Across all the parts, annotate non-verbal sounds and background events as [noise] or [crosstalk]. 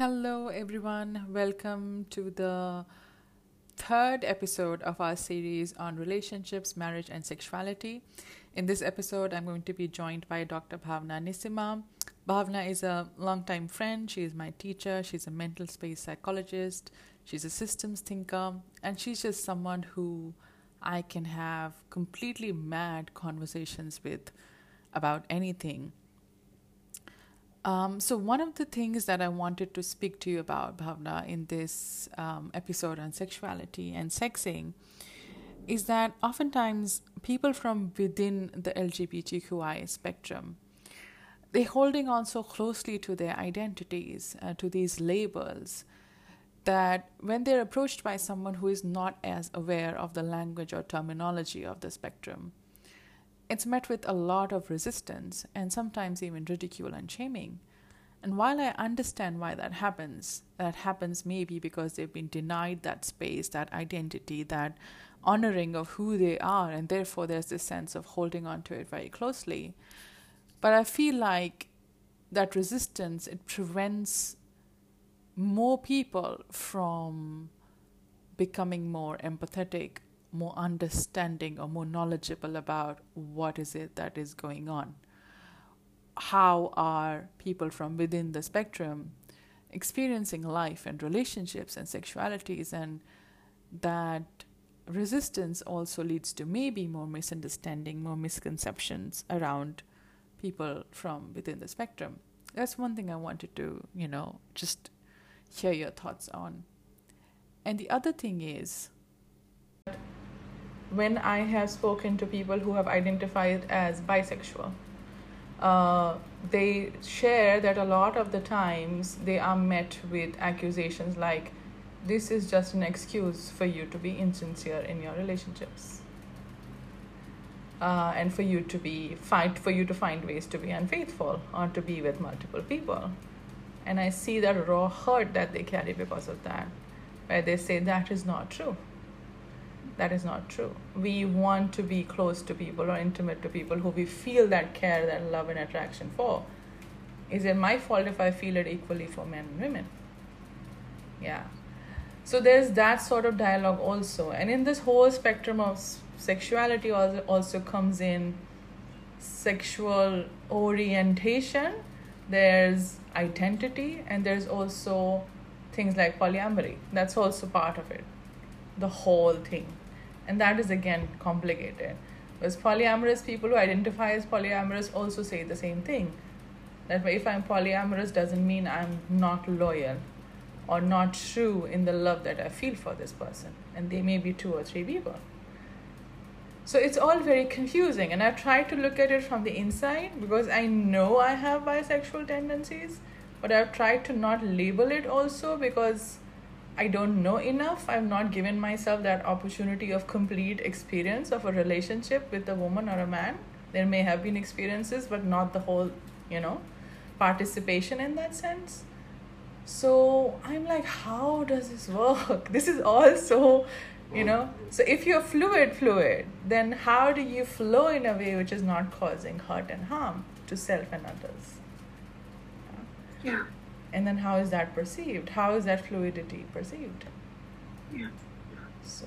Hello, everyone. Welcome to the third episode of our series on relationships, marriage, and sexuality. In this episode, I'm going to be joined by Dr. Bhavna Nissima. Bhavna is a longtime friend. She is my teacher. She's a mental space psychologist. She's a systems thinker. And she's just someone who I can have completely mad conversations with about anything. Um, so, one of the things that I wanted to speak to you about, Bhavna, in this um, episode on sexuality and sexing is that oftentimes people from within the LGBTQI spectrum they're holding on so closely to their identities, uh, to these labels, that when they're approached by someone who is not as aware of the language or terminology of the spectrum, it's met with a lot of resistance and sometimes even ridicule and shaming. And while I understand why that happens, that happens maybe because they've been denied that space, that identity, that honoring of who they are, and therefore there's this sense of holding on to it very closely. But I feel like that resistance it prevents more people from becoming more empathetic more understanding or more knowledgeable about what is it that is going on. How are people from within the spectrum experiencing life and relationships and sexualities? And that resistance also leads to maybe more misunderstanding more misconceptions around people from within the spectrum. That's one thing i wanted to you know just hear your thoughts on. And the other thing is when I have spoken to people who have identified as bisexual, uh, they share that a lot of the times they are met with accusations like, this is just an excuse for you to be insincere in your relationships. Uh, and for you to be fight for you to find ways to be unfaithful or to be with multiple people and i see that raw hurt that they carry because of that where they say that is not true that is not true. We want to be close to people or intimate to people who we feel that care, that love, and attraction for. Is it my fault if I feel it equally for men and women? Yeah. So there's that sort of dialogue also. And in this whole spectrum of sexuality also, also comes in sexual orientation, there's identity, and there's also things like polyamory. That's also part of it. The whole thing and that is again complicated. Because polyamorous people who identify as polyamorous also say the same thing. That if i'm polyamorous doesn't mean i'm not loyal or not true in the love that i feel for this person. And they may be two or three people. So it's all very confusing. And i've tried to look at it from the inside because i know i have bisexual tendencies but i've tried to not label it also because I don't know enough. I've not given myself that opportunity of complete experience of a relationship with a woman or a man. There may have been experiences, but not the whole, you know, participation in that sense. So I'm like, how does this work? [laughs] This is all so, you know. So if you're fluid, fluid, then how do you flow in a way which is not causing hurt and harm to self and others? Yeah and then how is that perceived? How is that fluidity perceived? Yeah. So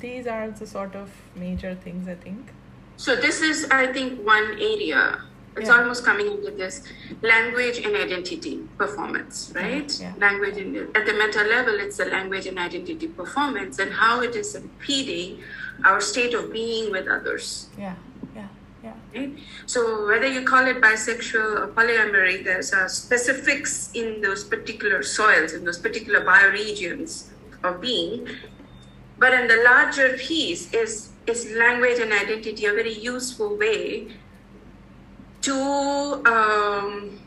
these are the sort of major things i think. So this is i think one area. It's yeah. almost coming into this language and identity performance right? yeah. language and at the mental level it's the language and identity performance and how it is impeding our state of being with others. Yeah So whether you call it bisexual or polyamory, there's specifics in those particular soils, in those particular bioregions of being. But in the larger piece is is language and identity a very useful way to um,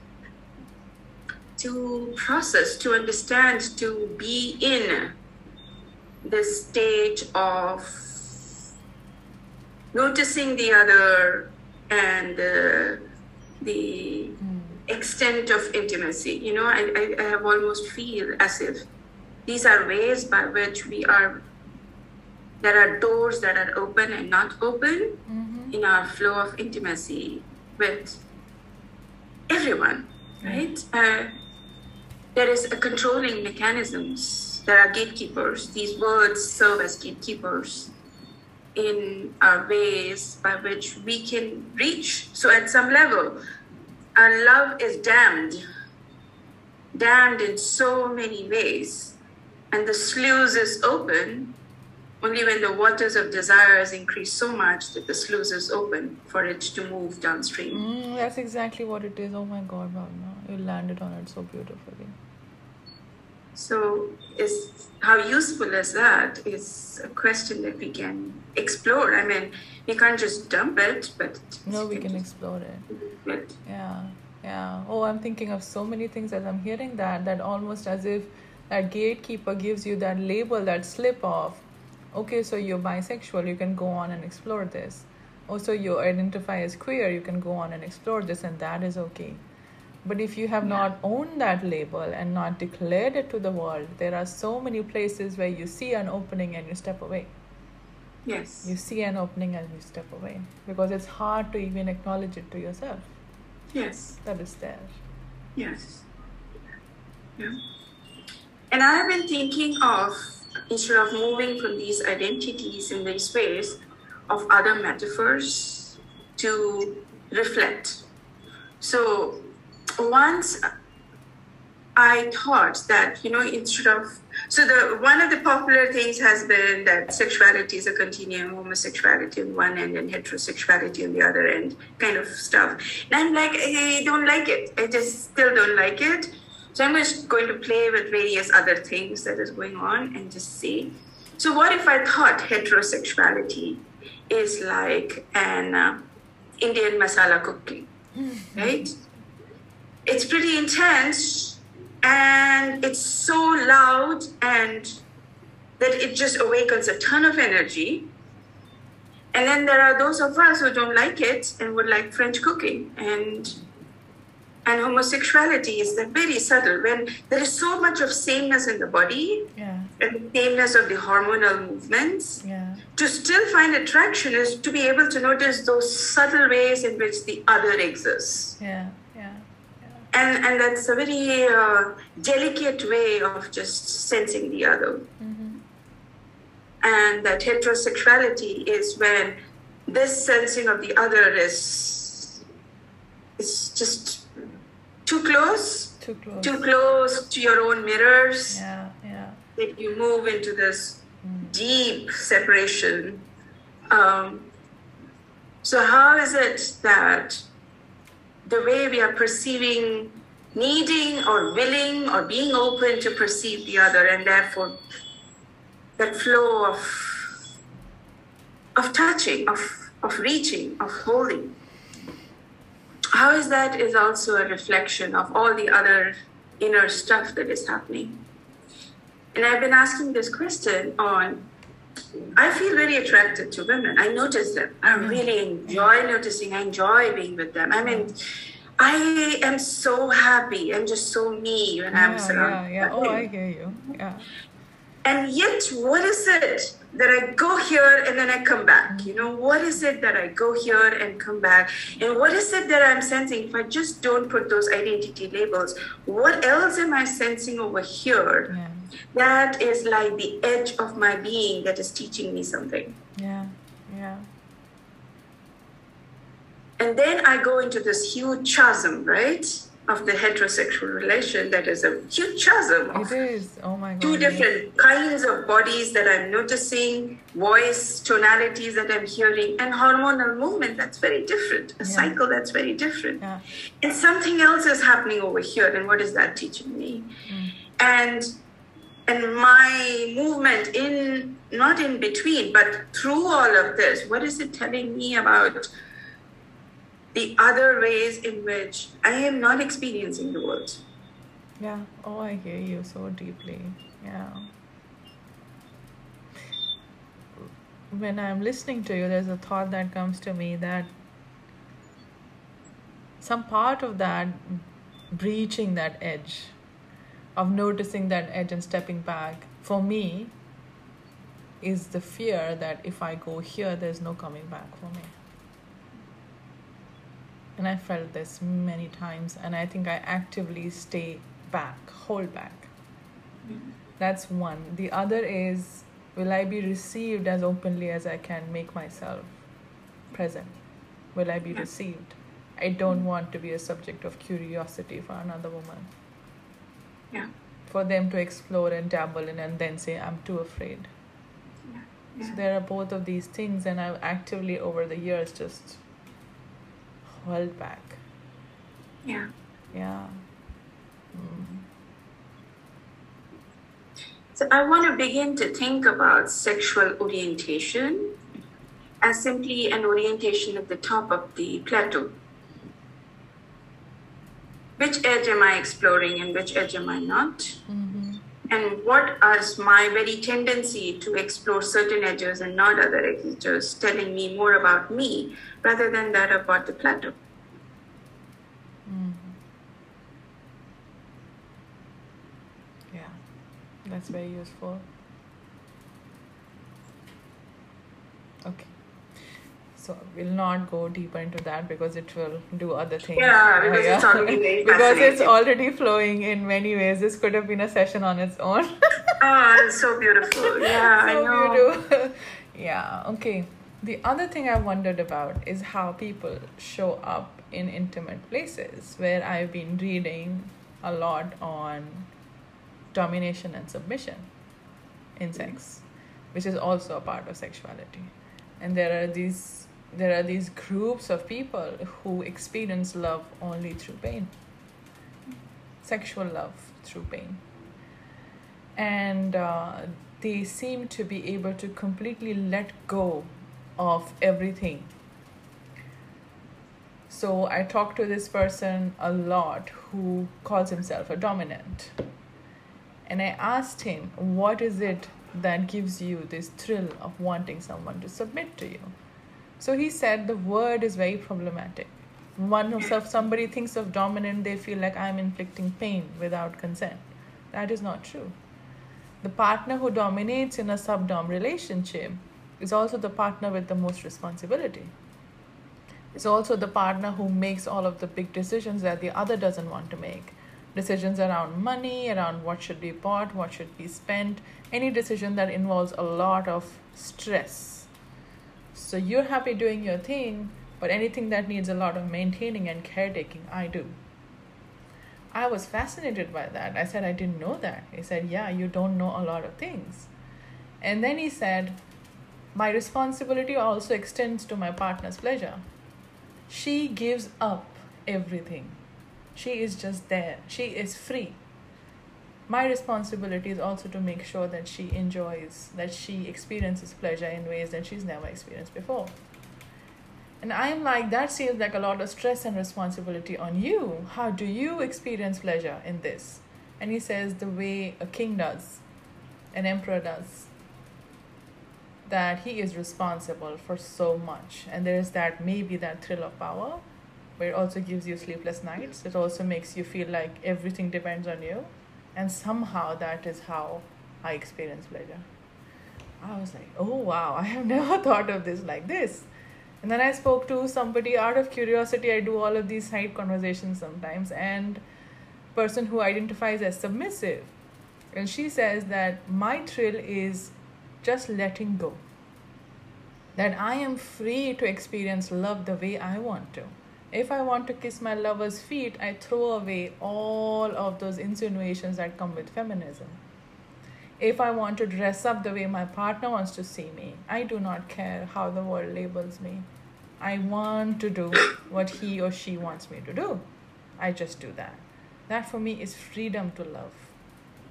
to process, to understand, to be in this state of noticing the other and uh, the mm. extent of intimacy. You know, I, I, I, have almost feel as if these are ways by which we are, there are doors that are open and not open mm-hmm. in our flow of intimacy with everyone, right? Uh, there is a controlling mechanisms. There are gatekeepers. These words serve as gatekeepers in our ways by which we can reach. So at some level, our love is damned, damned in so many ways. And the sluice is open only when the waters of desires increase so much that the sluice is open for it to move downstream. Mm, that's exactly what it is. Oh my God, Bhavna. You landed on it so beautifully. So, is how useful is that? Is a question that we can explore. I mean, we can't just dump it, but no, we can explore it. But, yeah, yeah. Oh, I'm thinking of so many things as I'm hearing that. That almost as if that gatekeeper gives you that label, that slip off. Okay, so you're bisexual. You can go on and explore this. Oh, also, you identify as queer. You can go on and explore this, and that is okay but if you have yeah. not owned that label and not declared it to the world, there are so many places where you see an opening and you step away. Yes. You see an opening and you step away because it's hard to even acknowledge it to yourself. Yes. That is there. Yes. Yeah. And I have been thinking of, instead of moving from these identities in these ways, of other metaphors to reflect. So once I thought that, you know, instead of so the one of the popular things has been that sexuality is a continuum, homosexuality on one end and heterosexuality on the other end, kind of stuff. And I'm like, I don't like it. I just still don't like it. So I'm just going to play with various other things that is going on and just see. So what if I thought heterosexuality is like an uh, Indian masala cooking, mm-hmm. right? It's pretty intense and it's so loud and that it just awakens a ton of energy. And then there are those of us who don't like it and would like French cooking. And and homosexuality is that very subtle when there is so much of sameness in the body yeah. and sameness of the hormonal movements. Yeah. To still find attraction is to be able to notice those subtle ways in which the other exists. Yeah and and that's a very uh, delicate way of just sensing the other. Mm-hmm. and that heterosexuality is when this sensing of the other is is just too close. Too close. Too close to your own mirrors. Yeah yeah. That you move into this mm. deep separation. Um, so how is it that the way we are perceiving needing or willing or being open to perceive the other and therefore that flow of of touching of of reaching of holding. How is that is also a reflection of all the other inner stuff that is happening. And i've been asking this question on I feel very attracted to women. I notice them. I mm. really enjoy noticing. I enjoy being with them. I mean, I am so happy. I'm just so me when yeah, I'm surrounded. Yeah, yeah. Oh, I hear you. Yeah. And yet, what is it that I go here and then I come back? You know, what is it that I go here and come back? And what is it that I'm sensing if I just don't put those identity labels? What else am I sensing over here? Yeah that is like the edge of my being that is teaching me something. Yeah, yeah. And then I go into this huge chasm, right? Of the heterosexual relation, that is a huge chasm. It is. Oh my God. Two different kinds of bodies that I'm noticing, voice, tonalities that I'm hearing, and hormonal movement that's very different, a yeah. cycle that's very different. Yeah. And something else is happening over here. And what is that teaching me? Mm. And and my movement in not in between but through all of this what is it telling me about the other ways in which i am not experiencing the world? Yeah. Oh i hear you so deeply. Yeah. When i'm listening to you there's a thought that comes to me that some part of that breaching that edge of noticing that edge and stepping back for me is the fear that if I go here, there's no coming back for me. And I felt this many times, and I think I actively stay back, hold back. That's one. The other is will I be received as openly as I can make myself present? Will I be received? I don't want to be a subject of curiosity for another woman. Yeah. For them to explore and dabble in and then say, I'm too afraid. Yeah. So there are both of these things, and I've actively over the years just held back. Yeah. Yeah. Mm. So I want to begin to think about sexual orientation as simply an orientation at the top of the plateau. Which edge am I exploring and which edge am I not? Mm-hmm. And what is my very tendency to explore certain edges and not other edges telling me more about me rather than that about the plateau? Mm. Yeah, that's very useful. Okay. So we'll not go deeper into that because it will do other things. Yeah, because it's already [laughs] because it's already flowing in many ways. This could have been a session on its own. Oh, [laughs] it's so beautiful. [laughs] Yeah, I so know. beautiful. yeah, okay. The other thing I wondered about is how people show up in intimate places where I've been reading a lot on domination and submission in sex, which is also a part of sexuality. And there are these there are these groups of people who experience love only through pain. Sexual love through pain and uh, they seem to be able to completely let go of everything. So I talked to this person a lot who calls himself a dominant. And I asked him, What is it that gives you this thrill of wanting someone to submit to you? So he said the word is very problematic. One of if somebody thinks of dominant, they feel like I'm inflicting pain without consent. That is not true. The partner who dominates in a subdom relationship is also the partner with the most responsibility. It's also the partner who makes all of the big decisions that the other doesn't want to make. Decisions around money, around what should be bought, what should be spent, any decision that involves a lot of stress. So you're happy doing your thing, but anything that needs a lot of maintaining and caretaking, I do. I was fascinated by that. I said, I didn't know that. He said, Yeah, you don't know a lot of things. And then he said, My responsibility also extends to my partner's pleasure. She gives up everything, she is just there, she is free. My responsibility is also to make sure that she enjoys, that she experiences pleasure in ways that she's never experienced before. And I'm like, that seems like a lot of stress and responsibility on you. How do you experience pleasure in this? And he says, the way a king does, an emperor does. That he is responsible for so much. And there is that maybe that thrill of power, but it also gives you sleepless nights. It also makes you feel like everything depends on you. And somehow that is how I experience pleasure. I was like, oh wow, I have [laughs] never thought of this like this. And then I spoke to somebody out of curiosity. I do all of these side conversations sometimes, and person who identifies as submissive, and she says that my thrill is just letting go. That I am free to experience love the way I want to. If I want to kiss my lover's feet, I throw away all of those insinuations that come with feminism. If I want to dress up the way my partner wants to see me, I do not care how the world labels me. I want to do what he or she wants me to do. I just do that. That for me is freedom to love.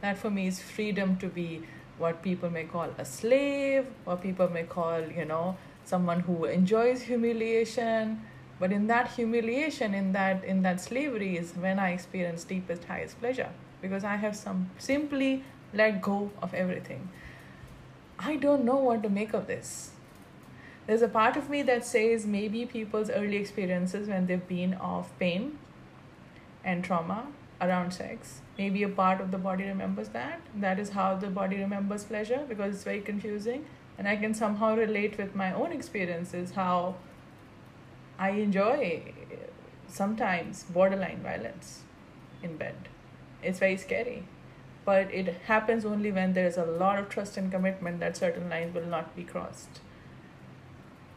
That for me is freedom to be what people may call a slave, what people may call, you know, someone who enjoys humiliation. But in that humiliation, in that in that slavery is when I experience deepest, highest pleasure. Because I have some simply let go of everything. I don't know what to make of this. There's a part of me that says maybe people's early experiences when they've been of pain and trauma around sex, maybe a part of the body remembers that. That is how the body remembers pleasure because it's very confusing. And I can somehow relate with my own experiences how I enjoy sometimes borderline violence in bed it's very scary. But it happens only when there's a lot of trust and commitment that certain lines will not be crossed.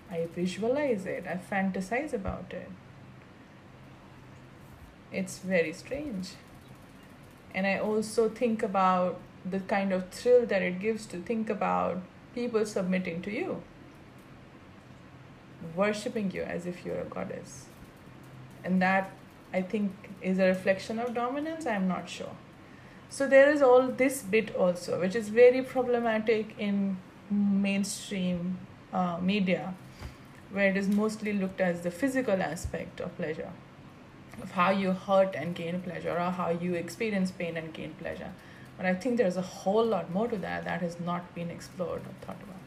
I visualize it, I fantasize about it. It's very strange. And I also think about the kind of thrill that it gives to think about people submitting to you, worshipping you as if you're a goddess. And that, I think, is a reflection of dominance. I'm not sure. So there is all this bit also, which is very problematic in mainstream uh, media, where it is mostly looked as the physical aspect of pleasure, of how you hurt and gain pleasure, or how you experience pain and gain pleasure. But I think there's a whole lot more to that that has not been explored or thought about.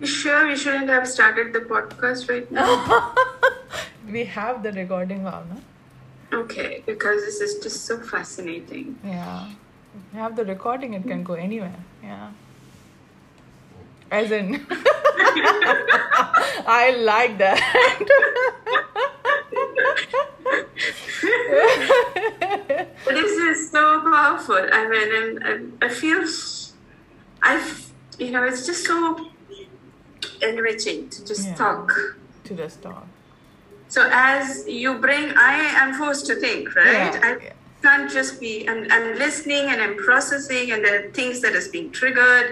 You sure we shouldn't have started the podcast right now? [laughs] we have the recording now, no? okay, because this is just so fascinating. Yeah. You have the recording, it can go anywhere. Yeah. As in, [laughs] I like that. [laughs] this is so powerful. I mean, and, I feel, I, you know, it's just so enriching to just Yeah. talk. to just talk. So as you bring, I am forced to think, right? Yeah. I can't just be. I'm, I'm listening and I'm processing, and the things that is being triggered,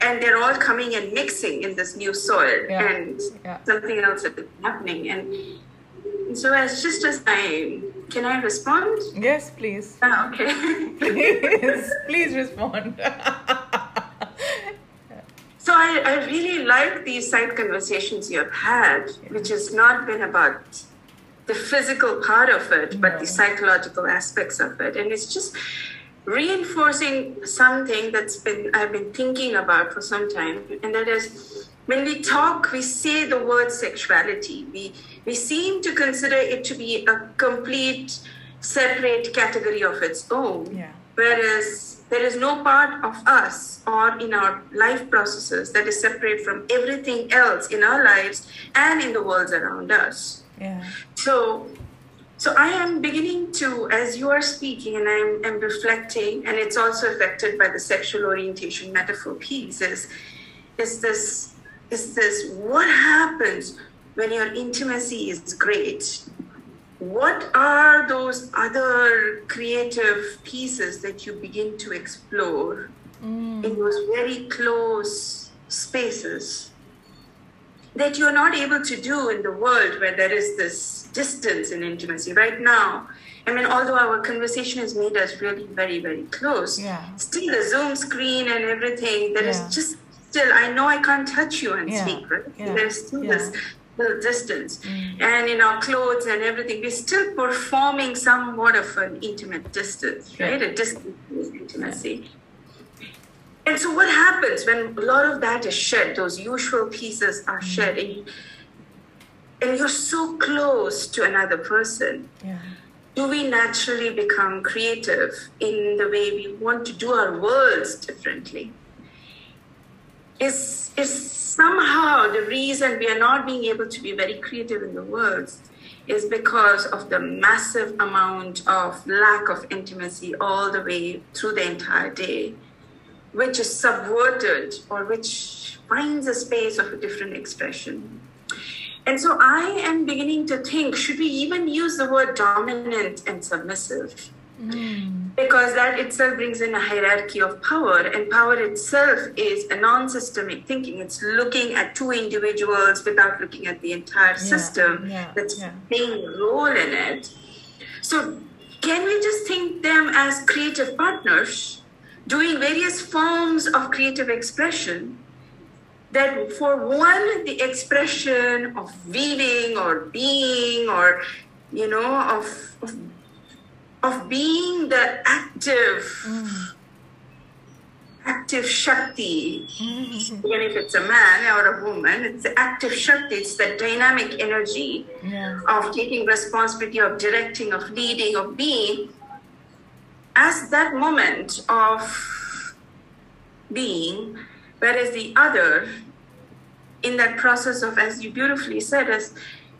and they're all coming and mixing in this new soil, Yeah. and Yeah. something else is happening. And so, as just as I can I respond? Yes, please. Ah, okay. [laughs] Please, please respond. [laughs] So I, I really like these side conversations you have had, which has not been about the physical part of it, but the psychological aspects of it. And it's just reinforcing something that's been I've been thinking about for some time, and that is when we talk, we say the word sexuality. We we seem to consider it to be a complete separate category of its own. Yeah. Whereas there is no part of us or in our life processes that is separate from everything else in our lives and in the worlds around us. yeah. So, so I am beginning to, as you are speaking, and I'm, I'm reflecting, and it's also affected by the sexual orientation metaphor piece. Is, is this, is this what happens when your intimacy is great? What are those other creative pieces that you begin to explore mm. in those very close spaces? that you're not able to do in the world where there is this distance and intimacy right now i mean although our conversation has made us really very very close Yeah. still the zoom screen and everything there is Yeah. just still i know i can't touch you and Yeah. speak right Yeah. there's still this distance mm. and in our clothes and everything we're still performing somewhat of an intimate distance Yeah. right a distance in intimacy and so, what happens when a lot of that is shed? Those usual pieces are mm. shed, and, and you're so close to another person. Yeah. Do we naturally become creative in the way we want to do our worlds differently? Is is somehow the reason we are not being able to be very creative in the worlds is because of the massive amount of lack of intimacy all the way through the entire day which is subverted or which finds a space of a different expression. And so I am beginning to think should we even use the word dominant and submissive? Mm. Because that itself brings in a hierarchy of power, and power itself is a non systemic thinking. It's looking at two individuals without looking at the entire system yeah, that's yeah. playing a role in it. So, can we just think them as creative partners doing various forms of creative expression? That for one, the expression of weaving or being or, you know, of, of, of being the active, active Shakti, mm-hmm. even if it's a man or a woman, it's the active Shakti, it's the dynamic energy Yeah. of taking responsibility, of directing, of leading, of being, as that moment of being, whereas the other, in that process of, as you beautifully said, as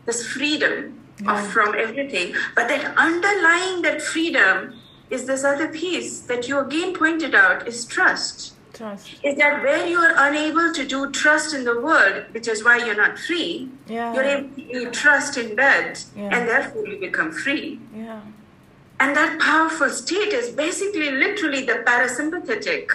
this freedom, yeah. of, from everything. But that underlying that freedom is this other piece that you again pointed out is trust. Trust. Is that where you are unable to do trust in the world, which is why you're not free, yeah. you're able to do trust in bed, yeah. and therefore you become free. Yeah. And that powerful state is basically literally the parasympathetic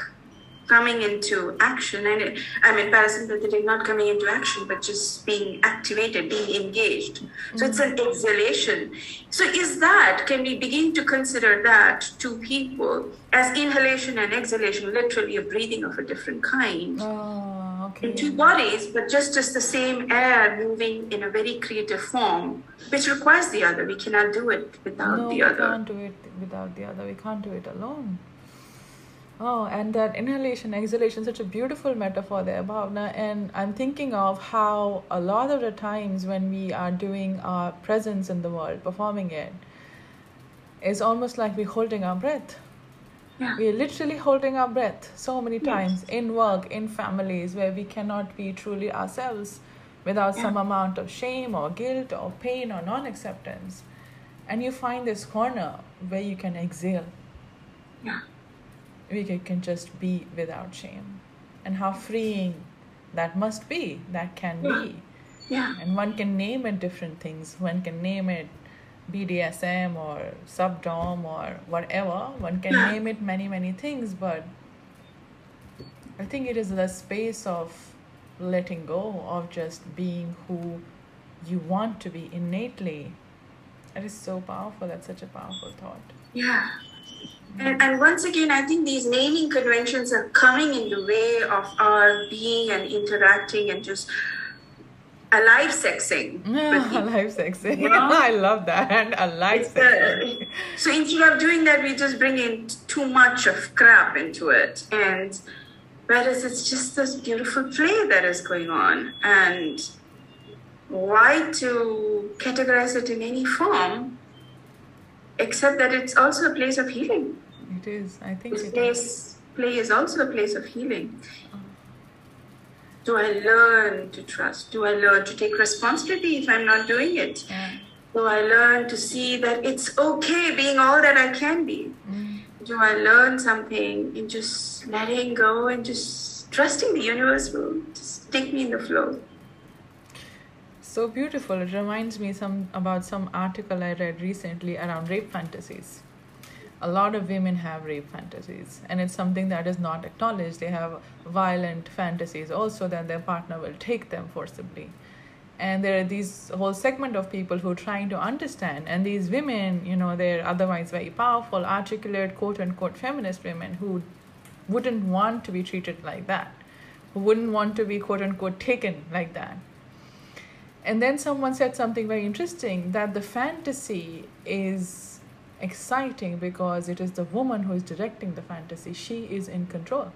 coming into action. And it, I mean, parasympathetic not coming into action, but just being activated, being engaged. Mm-hmm. So it's an exhalation. So, is that, can we begin to consider that to people as inhalation and exhalation, literally a breathing of a different kind? Oh, okay. In two bodies, but just as the same air moving in a very creative form which requires the other. We cannot do it without no, the other. We can't do it without the other. We can't do it alone. Oh, and that inhalation, exhalation, such a beautiful metaphor there, Bhavna. And I'm thinking of how a lot of the times when we are doing our presence in the world, performing it, it's almost like we're holding our breath. Yeah. We're literally holding our breath so many times yes. in work, in families, where we cannot be truly ourselves without yeah. some amount of shame or guilt or pain or non acceptance. And you find this corner where you can exhale. Yeah. We can just be without shame. And how freeing that must be, that can yeah. be. Yeah. And one can name it different things. One can name it BDSM or subdom or whatever. One can yeah. name it many, many things, but I think it is the space of letting go of just being who you want to be innately. That is so powerful. That's such a powerful thought. Yeah. And, and once again, I think these naming conventions are coming in the way of our being and interacting and just alive sexing. Yeah, [laughs] alive sexing. You know? [laughs] I love that. Alive uh, sexing. so instead of doing that, we just bring in too much of crap into it. And Whereas it's just this beautiful play that is going on. And why to categorize it in any form, except that it's also a place of healing. It is. I think this place, play is also a place of healing. Do I learn to trust? Do I learn to take responsibility if I'm not doing it? Yeah. Do I learn to see that it's okay being all that I can be? Mm do I learn something in just letting go and just trusting the universe will just take me in the flow. So beautiful. It reminds me some about some article I read recently around rape fantasies. A lot of women have rape fantasies, and it's something that is not acknowledged. They have violent fantasies also that their partner will take them forcibly and there are these whole segment of people who are trying to understand and these women you know they're otherwise very powerful articulate quote unquote feminist women who wouldn't want to be treated like that who wouldn't want to be quote unquote taken like that and then someone said something very interesting that the fantasy is exciting because it is the woman who is directing the fantasy she is in control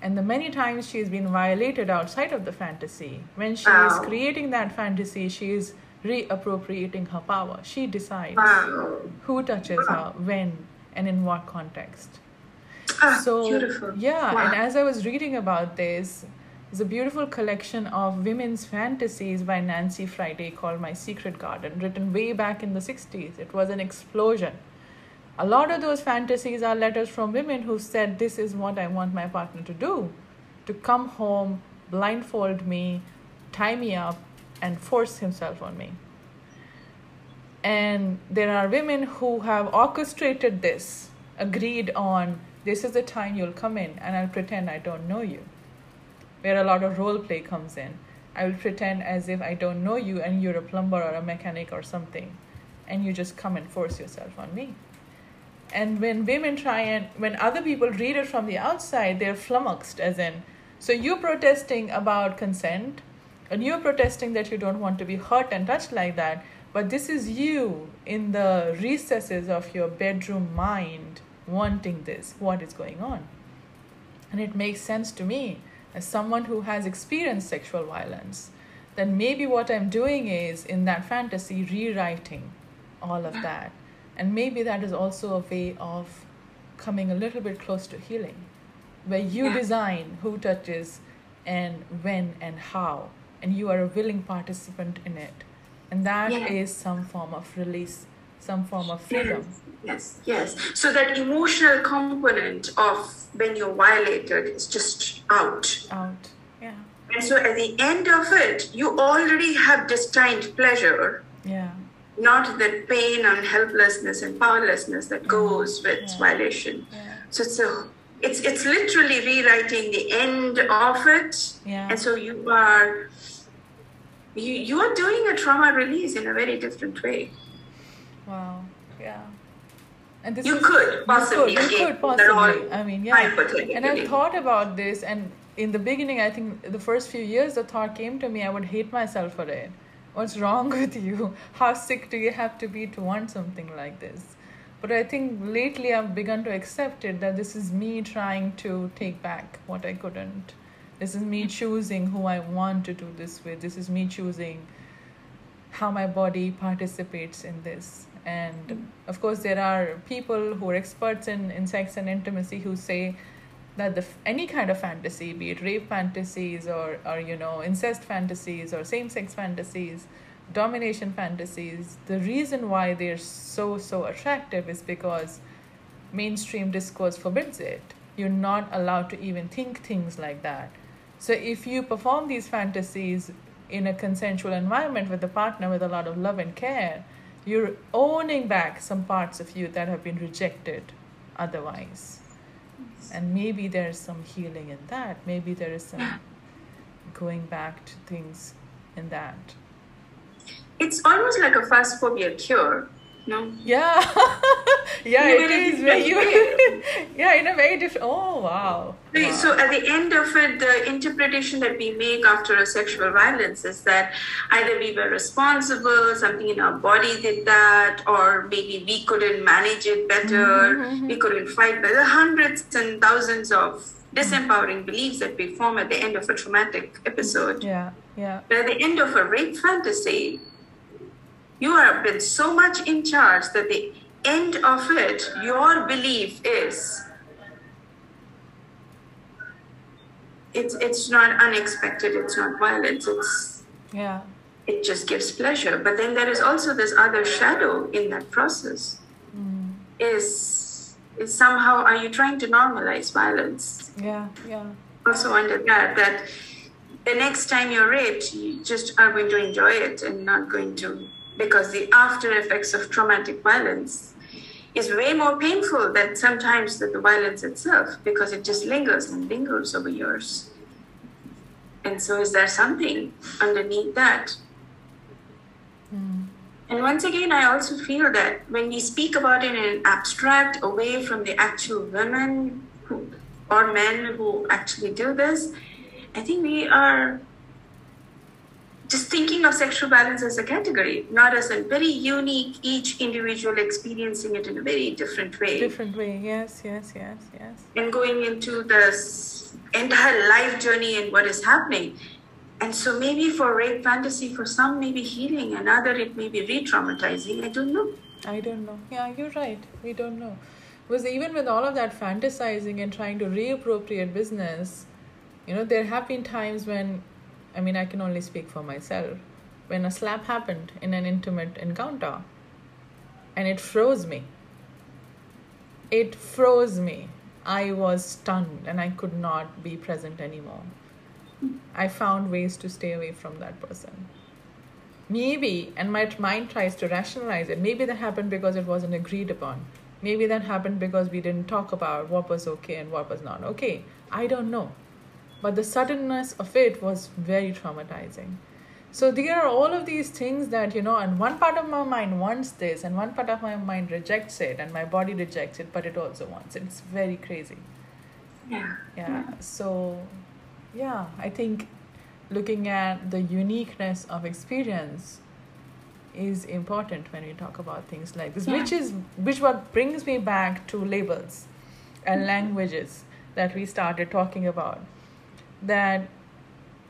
and the many times she's been violated outside of the fantasy when she wow. is creating that fantasy she is reappropriating her power she decides wow. who touches wow. her when and in what context ah, so beautiful. yeah and as i was reading about this there's a beautiful collection of women's fantasies by nancy friday called my secret garden written way back in the 60s it was an explosion a lot of those fantasies are letters from women who said, This is what I want my partner to do to come home, blindfold me, tie me up, and force himself on me. And there are women who have orchestrated this, agreed on this is the time you'll come in, and I'll pretend I don't know you. Where a lot of role play comes in. I will pretend as if I don't know you and you're a plumber or a mechanic or something, and you just come and force yourself on me. And when women try and when other people read it from the outside they're flummoxed as in so you're protesting about consent and you're protesting that you don't want to be hurt and touched like that but this is you in the recesses of your bedroom mind wanting this. What is going on? And it makes sense to me as someone who has experienced sexual violence then maybe what i'm doing is in that fantasy rewriting all of that and maybe that is also a way of coming a little bit close to healing, where you yeah. design who touches and when and how, and you are a willing participant in it. and that is Yeah. some form of release some form of freedom Yes, yes. So that emotional component of when you're violated is just out. out yeah And so at the end of it, you already have destined pleasure, yeah not that pain and helplessness and powerlessness that mm-hmm. goes with Yeah. violation. yeah So it's a it's it's literally rewriting the end of it. Yeah. And so you are you you are doing a trauma release in a very different way. Wow. Yeah. And this You is, could possibly, you could, you could possibly i mean yeah. and i thought about this and in the beginning i think the first few years the thought came to me i would hate myself for it. What's wrong [laughs] with you? How sick do you have to be to want something like this? But i think lately i've begun to accept it that this is me trying to take back what i couldn't. This is me choosing who i want to do this with. This is me choosing how my body participates in this and of course there are people who are experts in, in sex and intimacy who say that the any kind of fantasy be it rape fantasies or, or you know incest fantasies or same-sex fantasies domination fantasies the reason why they're so so attractive is because mainstream discourse forbids it. You're not allowed to even think things like that. So if you perform these fantasies in a consensual environment with a partner with a lot of love and care, you're owning back some parts of you that have been rejected otherwise. And maybe there's some healing in that. Maybe there is some going back to things in that. It's almost like a fast phobia cure. No? Yeah, [laughs] yeah, In a it very is. Very, different yeah, in a very different. Oh wow. Right, Wow. So at the end of it, the interpretation that we make after a sexual violence is that either we were responsible, something in our body did that, or maybe we couldn't manage it better, mm-hmm, we mm-hmm. couldn't fight better. Hundreds and thousands of disempowering beliefs that we form at the end of a traumatic episode. Yeah, yeah, But at the end of a rape fantasy, you are been so much in charge that the end of it, your belief is it's it's not unexpected, it's not violence, it's yeah, it just gives pleasure. But then there is also this other shadow in that process. Mm. Is is somehow are you trying to normalize violence? yeah, yeah. also under that that the next time you're raped you just are going to enjoy it and not going to because the after effects of traumatic violence is way more painful than sometimes the violence itself because it just lingers and lingers over years. And so is there something underneath that? Hmm. And once again, I also feel that when we speak about it in an abstract, away from the actual women who, or men who actually do this, I think we are just thinking of sexual violence as a category, not as a very unique, each individual experiencing it in a very different way. Different way. Yes, yes, yes, yes. and going into this entire life journey and what is happening. And so maybe for rape fantasy, for some maybe healing, another it may be re-traumatizing. I don't know. I don't know. Yeah, you're right. We don't know. Because even with all of that fantasizing and trying to reappropriate business, you know, there have been times when, I mean, I can only speak for myself, when a slap happened in an intimate encounter and it froze me. It froze me. I was stunned and I could not be present anymore. I found ways to stay away from that person. Maybe, and my mind tries to rationalize it, maybe that happened because it wasn't agreed upon. Maybe that happened because we didn't talk about what was okay and what was not okay. I don't know. But the suddenness of it was very traumatizing. So there are all of these things that, you know, and one part of my mind wants this, and one part of my mind rejects it, and my body rejects it, but it also wants it. It's very crazy Yeah. yeah so yeah i think looking at the uniqueness of experience is important when we talk about things like this which is which what brings me back to labels and mm-hmm. languages that we started talking about that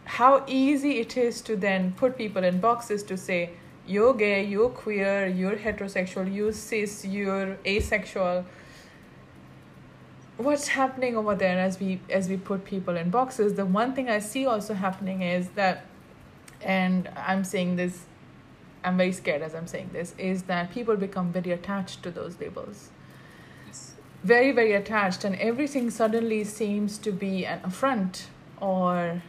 how easy it is to then put people in boxes to say you're gay you're queer you're heterosexual you're cis you're asexual. What's happening over there as we as we put people in boxes? The one thing i see also happening is that and i'm saying this I'm very scared as I'm saying this, is that people become very attached to those labels. Very, very attached, and everything suddenly seems to be an affront or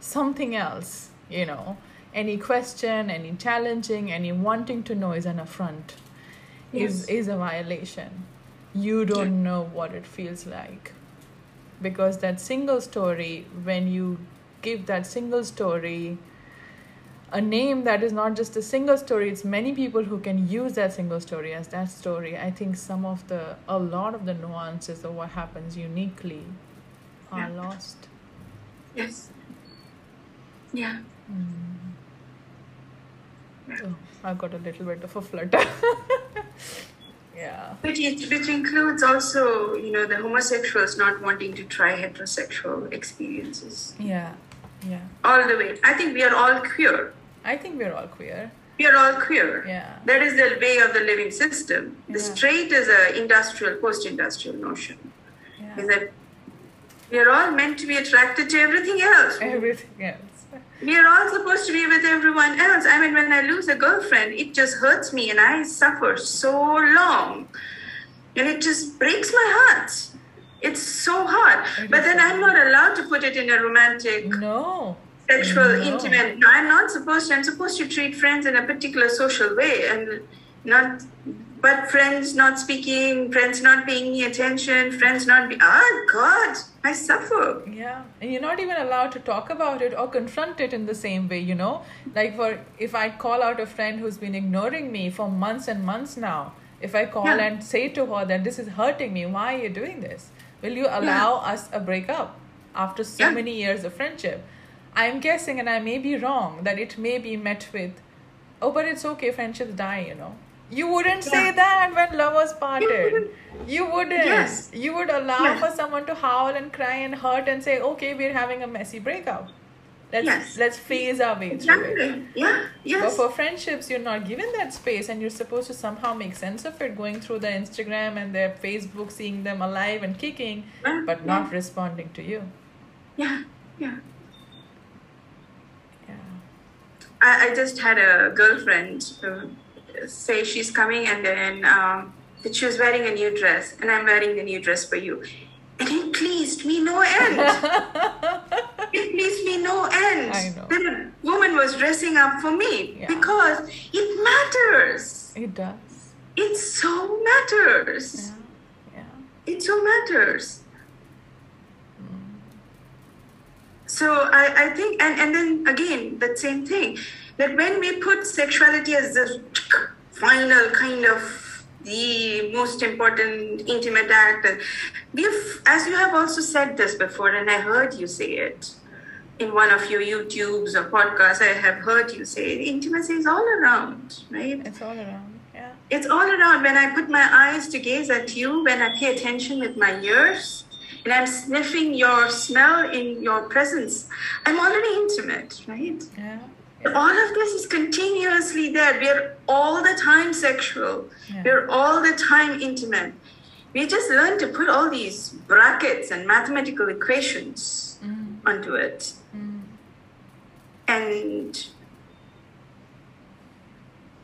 something else, you know. Any question, any challenging, any wanting to know is an affront, is, Yes. is a violation. You don't know what it feels like. Because that single story, when you give that single story a name that is not just a single story it's many people who can use that single story as that story i think some of the a lot of the nuances of what happens uniquely are Yeah. lost Yes. Yeah. Mm. oh, i've got a little bit of a flutter [laughs] yeah Which, is- which includes also, you know, the homosexuals not wanting to try heterosexual experiences. yeah yeah All the way. I think we are all queer. i think we're all queer We are all queer. yeah That is the way of the living system. The Yeah. straight is a industrial, post-industrial notion. Is yeah that we are all meant to be attracted to everything else. everything else We are all supposed to be with everyone else. I mean, when I lose a girlfriend, it just hurts me and I suffer so long. And it just breaks my heart. It's so hard. It But then I'm not allowed to put it in a romantic, no sexual, No. intimate. No, I'm not supposed to. I'm supposed to treat friends in a particular social way and not. But friends not speaking, friends not paying me attention, friends not be. Oh God, I suffer. Yeah, and you're not even allowed to talk about it or confront it in the same way, you know? Like for if I call out a friend who's been ignoring me for months and months now, if I call Yeah. and say to her that this is hurting me, why are you doing this? Will you allow us a breakup after so Yeah. many years of friendship? I'm guessing, and I may be wrong, that it may be met with, oh, but it's okay, friendships die, you know? You wouldn't say that when lovers parted. You wouldn't. Yes. You would allow Yeah. for someone to howl and cry and hurt and say, "Okay, we're having a messy breakup. Let's Yes. let's phase our way through it." Yeah. Yes. But for friendships, you're not given that space, and you're supposed to somehow make sense of it, going through their Instagram and their Facebook, seeing them alive and kicking, Yeah, but not responding to you. Yeah. Yeah. Yeah. I, I just had a girlfriend uh, say she's coming and then um, that she was wearing a new dress and I'm wearing the new dress for you. And it pleased me no end. [laughs] it pleased me no end. That a woman was dressing up for me Yeah. because it matters. It does. It so matters. Yeah. Yeah. It so matters. So I, I think, and, and then again, that same thing, that when we put sexuality as the final kind of the most important intimate act, we've, as you have also said this before, and I heard you say it in one of your YouTubes or podcasts, I have heard you say intimacy is all around, right? It's all around. Yeah. It's all around. When I put my eyes to gaze at you, when I pay attention with my ears, and I'm sniffing your smell in your presence, I'm already intimate, right? Yeah. All of this is continuously there. We're all the time sexual. Yeah. We're all the time intimate. We just learn to put all these brackets and mathematical equations Mm. onto it. Mm. And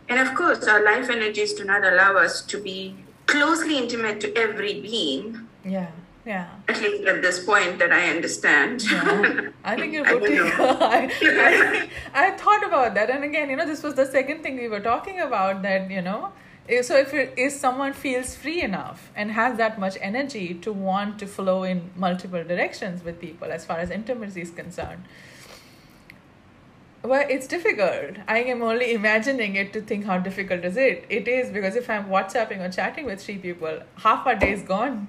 and of course, our life energies do not allow us to be closely intimate to every being, Yeah. Yeah. at least at this point that I understand. Yeah. I think you're [laughs] I don't putting. know. [laughs] I, [laughs] I, I thought about that, and again, you know, this was the second thing we were talking about. That you know, eh, so if it, if someone feels free enough and has that much energy to want to flow in multiple directions with people, as far as intimacy is concerned. Well, it's difficult. I am only imagining it to think how difficult is it. It is because if I'm WhatsApping or chatting with three people, half our day is gone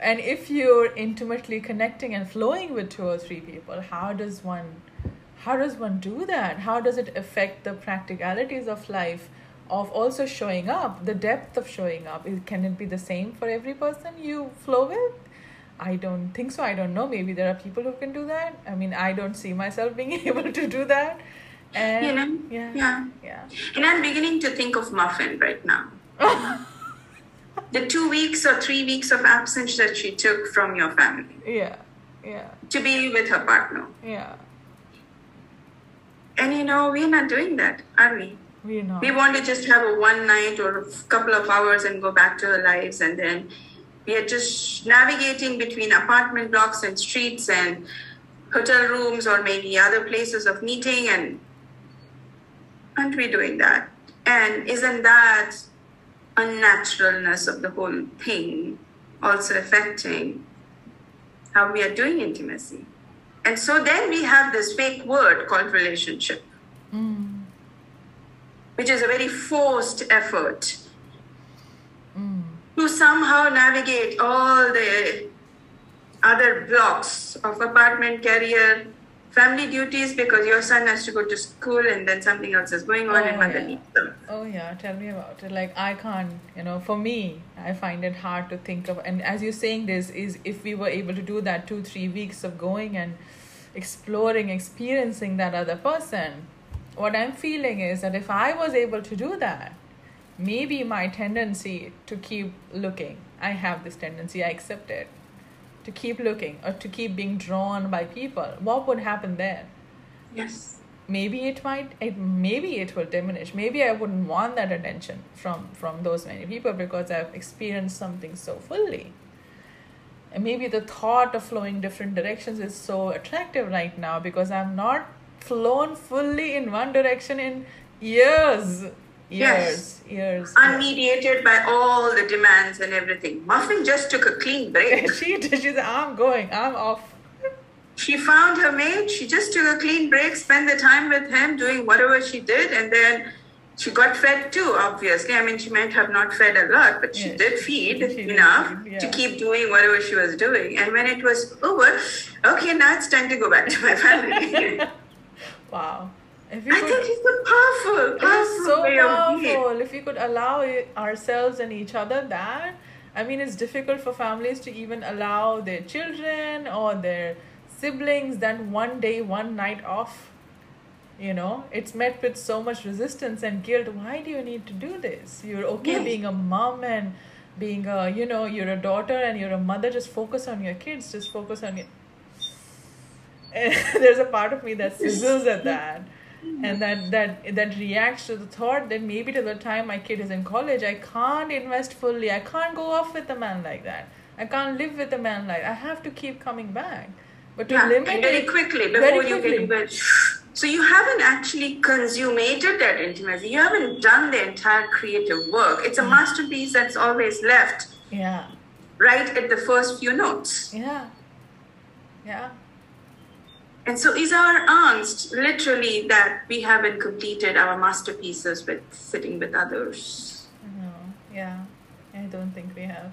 and if you're intimately connecting and flowing with two or three people how does one how does one do that? How does it affect the practicalities of life of also showing up the depth of showing up? Can it be the same for every person you flow with? I don't think so. I don't know. Maybe there are people who can do that. I mean i don't see myself being [laughs] able to do that. And You know? yeah. Yeah. yeah. And I'm beginning to think of Muffin right now. [laughs] the two weeks or three weeks of absence that she took from your family yeah yeah to be with her partner. yeah And you know, we're not doing that, are we? We're not. We want to just have a one night or a couple of hours and go back to our lives, and then we are just navigating between apartment blocks and streets and hotel rooms or maybe other places of meeting and aren't we doing that and isn't that unnaturalness of the whole thing also affecting how we are doing intimacy and so then we have this fake word called relationship Mm. which is a very forced effort Mm. to somehow navigate all the other blocks of apartment, career, family duties because your son has to go to school and then something else is going on and Oh, mother yeah. needs them. Oh yeah, tell me about it. Like I can't, you know, for me, I find it hard to think of. And as you're saying this, is if we were able to do that two, three weeks of going and exploring, experiencing that other person, what I'm feeling is that if I was able to do that, maybe my tendency to keep looking, I have this tendency, I accept it, to keep looking or to keep being drawn by people. What would happen then? Yes. maybe it might it maybe it will diminish maybe i wouldn't want that attention from from those many people because i've experienced something so fully and maybe the thought of flowing different directions is so attractive right now because i'm not flown fully in one direction in years years years Unmediated by all the demands and everything. Muffin just took a clean break. [laughs] she did she said i'm going i'm off she found her mate, she just took a clean break, spent the time with him doing whatever she did, and then she got fed too, obviously. I mean, she might have not fed a lot, but she Yeah, did feed she did enough feed, to keep doing whatever she was doing. And when it was over, okay, now it's time to go back to my family. [laughs] wow if I could think it's a powerful, powerful so way of powerful. If we could allow ourselves and each other that, I mean, it's difficult for families to even allow their children or their siblings that one day, one night off. You know, it's met with so much resistance and guilt. Why do you need to do this? You're okay Yes. being a mom and being a, you know, you're a daughter and you're a mother. Just focus on your kids. Just focus on your. [laughs] There's a part of me that sizzles at that and that that that reacts to the thought that maybe till the time my kid is in college i can't invest fully i can't go off with a man like that i can't live with a man like i have to keep coming back but to Yeah, limit very it quickly very before you quickly. can even. So you haven't actually consummated that intimacy. You haven't done the entire creative work. It's a Mm. masterpiece that's always left yeah right at the first few notes. yeah yeah And so is our angst literally that we haven't completed our masterpieces with sitting with others? no yeah i don't think we have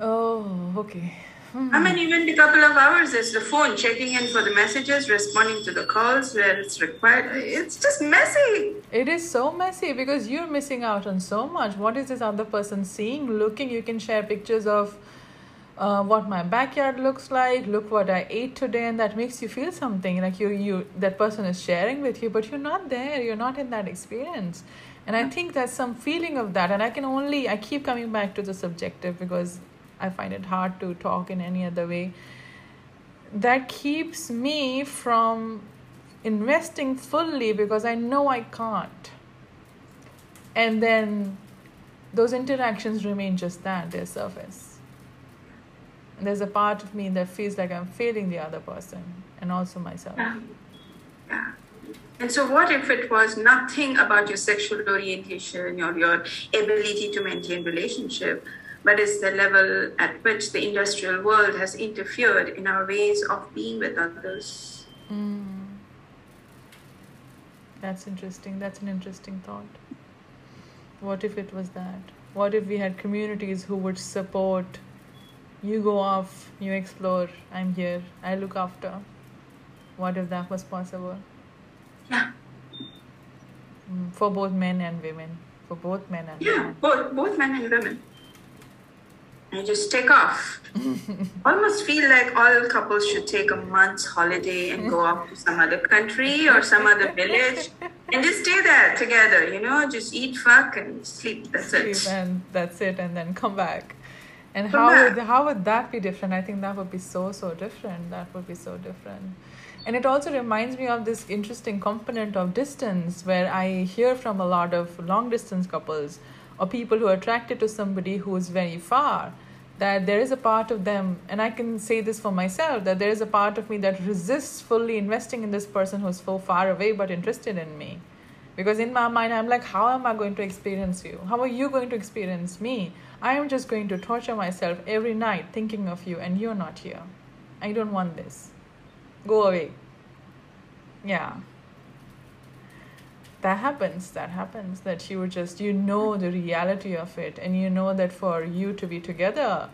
oh okay Hmm. I mean, even a couple of hours, is the phone checking in for the messages, responding to the calls where it's required. It's just messy. It is so messy because you're missing out on so much. What is this other person seeing, looking? You can share pictures of uh, what my backyard looks like. Look what I ate today, and that makes you feel something. Like you, you, that person is sharing with you, but you're not there. You're not in that experience. And I think there's some feeling of that. And I can only, I keep coming back to the subjective because I find it hard to talk in any other way. That keeps me from investing fully because I know I can't. And then those interactions remain just that, they're surface. There's a part of me that feels like I'm failing the other person and also myself. Yeah. Yeah. And so, what if it was nothing about your sexual orientation or your ability to maintain relationship, but it's the level at which the industrial world has interfered in our ways of being with others? Mm. That's interesting. That's an interesting thought. What if it was that? What if we had communities who would support you go off, you explore, I'm here, I look after? What if that was possible? Yeah. Mm, For both men and women. For both men and Yeah, women. both, both men and women. And just take off. [laughs] Almost feel like all couples should take a month's holiday and go off to some other country or some other village and just stay there together, you know, just eat, fuck, and sleep. That's Sleep it. and that's it, and then come back. And how would how would that be different? I think that would be so so different. That would be so different. And it also reminds me of this interesting component of distance where I hear from a lot of long distance couples or people who are attracted to somebody who is very far that there is a part of them, and I can say this for myself, that there is a part of me that resists fully investing in this person who's so far away but interested in me. Because in my mind, I'm like, how am I going to experience you? How are you going to experience me? I am just going to torture myself every night thinking of you, and you're not here. I don't want this. Go away. Yeah. That happens. That happens. That you just, you know the reality of it, and you know that for you to be together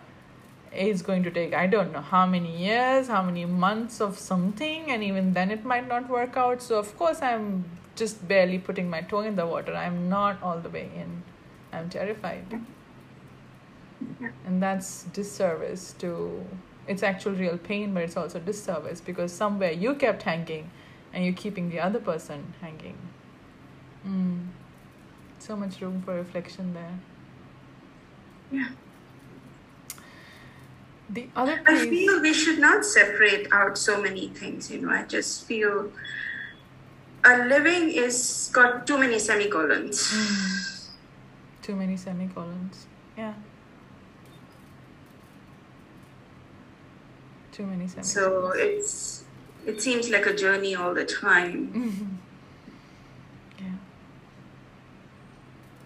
is going to take, I don't know how many years, how many months of something, and even then it might not work out. So, of course, I'm just barely putting my toe in the water. I'm not all the way in. I'm terrified. And that's disservice to it's actual real pain, but it's also disservice because somewhere you kept hanging and you're keeping the other person hanging. Mm. So much room for reflection there. Yeah. The other I feel we should not separate out so many things, you know. I just feel a living is got too many semicolons. Mm. Too many semicolons. Yeah. Too many semicolons. So it's it seems like a journey all the time. Mm-hmm. Yeah.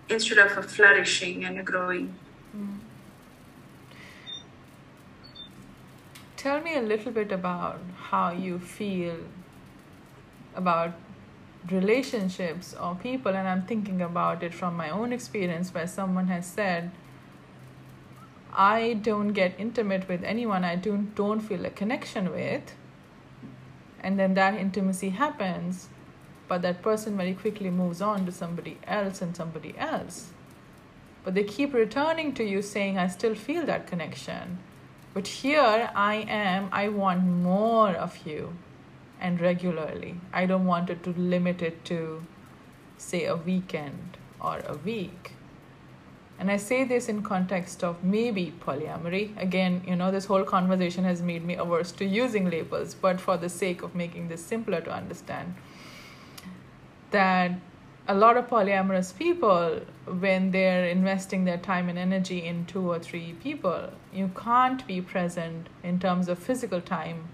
Instead of a flourishing and a growing. Mm. Tell me a little bit about how you feel about relationships or people, and I'm thinking about it from my own experience where someone has said, I don't get intimate with anyone I don't, don't feel a connection with, and then that intimacy happens, but that person very quickly moves on to somebody else and somebody else. But they keep returning to you saying, I still feel that connection. But here I am, I want more of you and regularly. I don't want it to limit it to, say, a weekend or a week. And I say this in context of maybe polyamory. Again, you know, this whole conversation has made me averse to using labels, but for the sake of making this simpler to understand, that a lot of polyamorous people, when they're investing their time and energy in two or three people, you can't be present in terms of physical time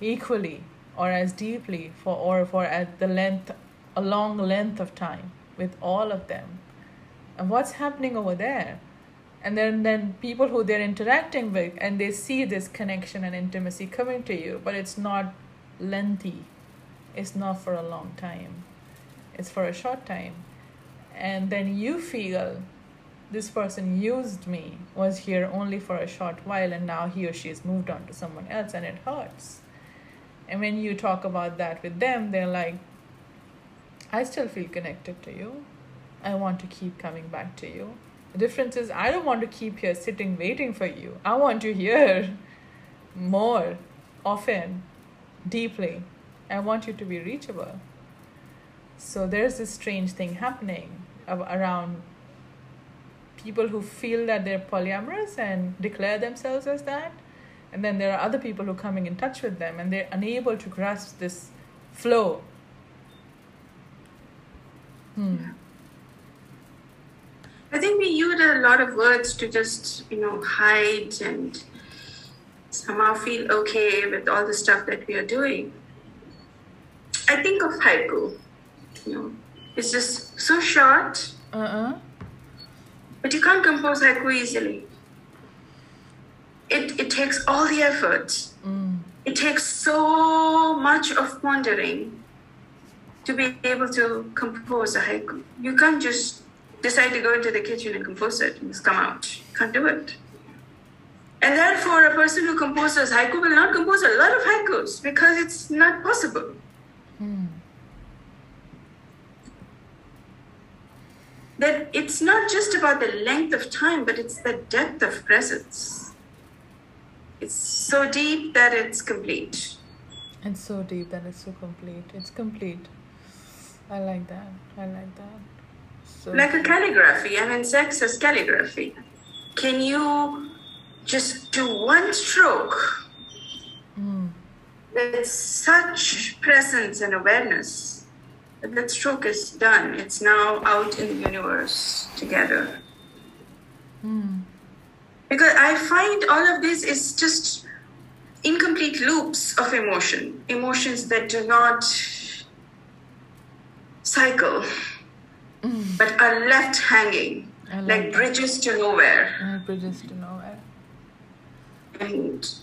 equally or as deeply for or for at the length a long length of time with all of them what's happening over there? And then then people who they're interacting with and they see this connection and intimacy coming to you but it's not lengthy. It's not for a long time. It's for a short time. And then you feel this person used me was here only for a short while and now he or she has moved on to someone else and it hurts. And when you talk about that with them they're like i still feel connected to you I want to keep coming back to you. The difference is, I don't want to keep here sitting waiting for you. I want you here [laughs] more, often, deeply. I want you to be reachable. So there's this strange thing happening around people who feel that they're polyamorous and declare themselves as that. And then there are other people who are coming in touch with them and they're unable to grasp this flow. Hmm. I think we use a lot of words to just, you know, hide and somehow feel okay with all the stuff that we are doing. I think of haiku. You know, it's just so short. Uh-uh. But you can't compose haiku easily. It it takes all the effort. Mm. It takes so much of pondering to be able to compose a haiku. You can't just decide to go into the kitchen and compose it and just come out. Can't do it. And therefore, a person who composes haiku will not compose a lot of haikus because it's not possible. Hmm. That it's not just about the length of time, but it's the depth of presence. It's so deep that it's complete. It's so deep that it's so complete. It's complete. I like that. I like that. So like a calligraphy. I mean, sex is calligraphy. Can you just do one stroke mm. with such presence and awareness that that stroke is done. It's now out in the universe together. Because I find all of this is just incomplete loops of emotion, emotions that do not cycle, but are left hanging like bridges to nowhere. And bridges to nowhere. and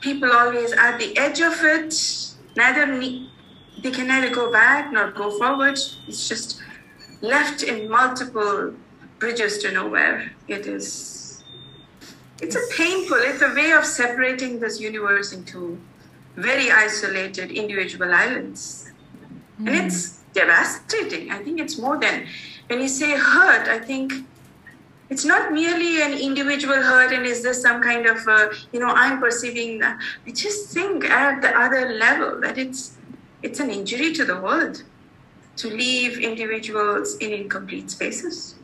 people always at the edge of it. Neither ne- they can neither go back nor go forward. It's just left in multiple bridges to nowhere. It is it's a painful it's a way of separating this universe into very isolated individual islands. And mm. it's devastating. I think it's more than when you say hurt i think it's not merely an individual hurt and is this some kind of uh, you know i'm perceiving that i just think at the other level that it's it's an injury to the world to leave individuals in incomplete spaces.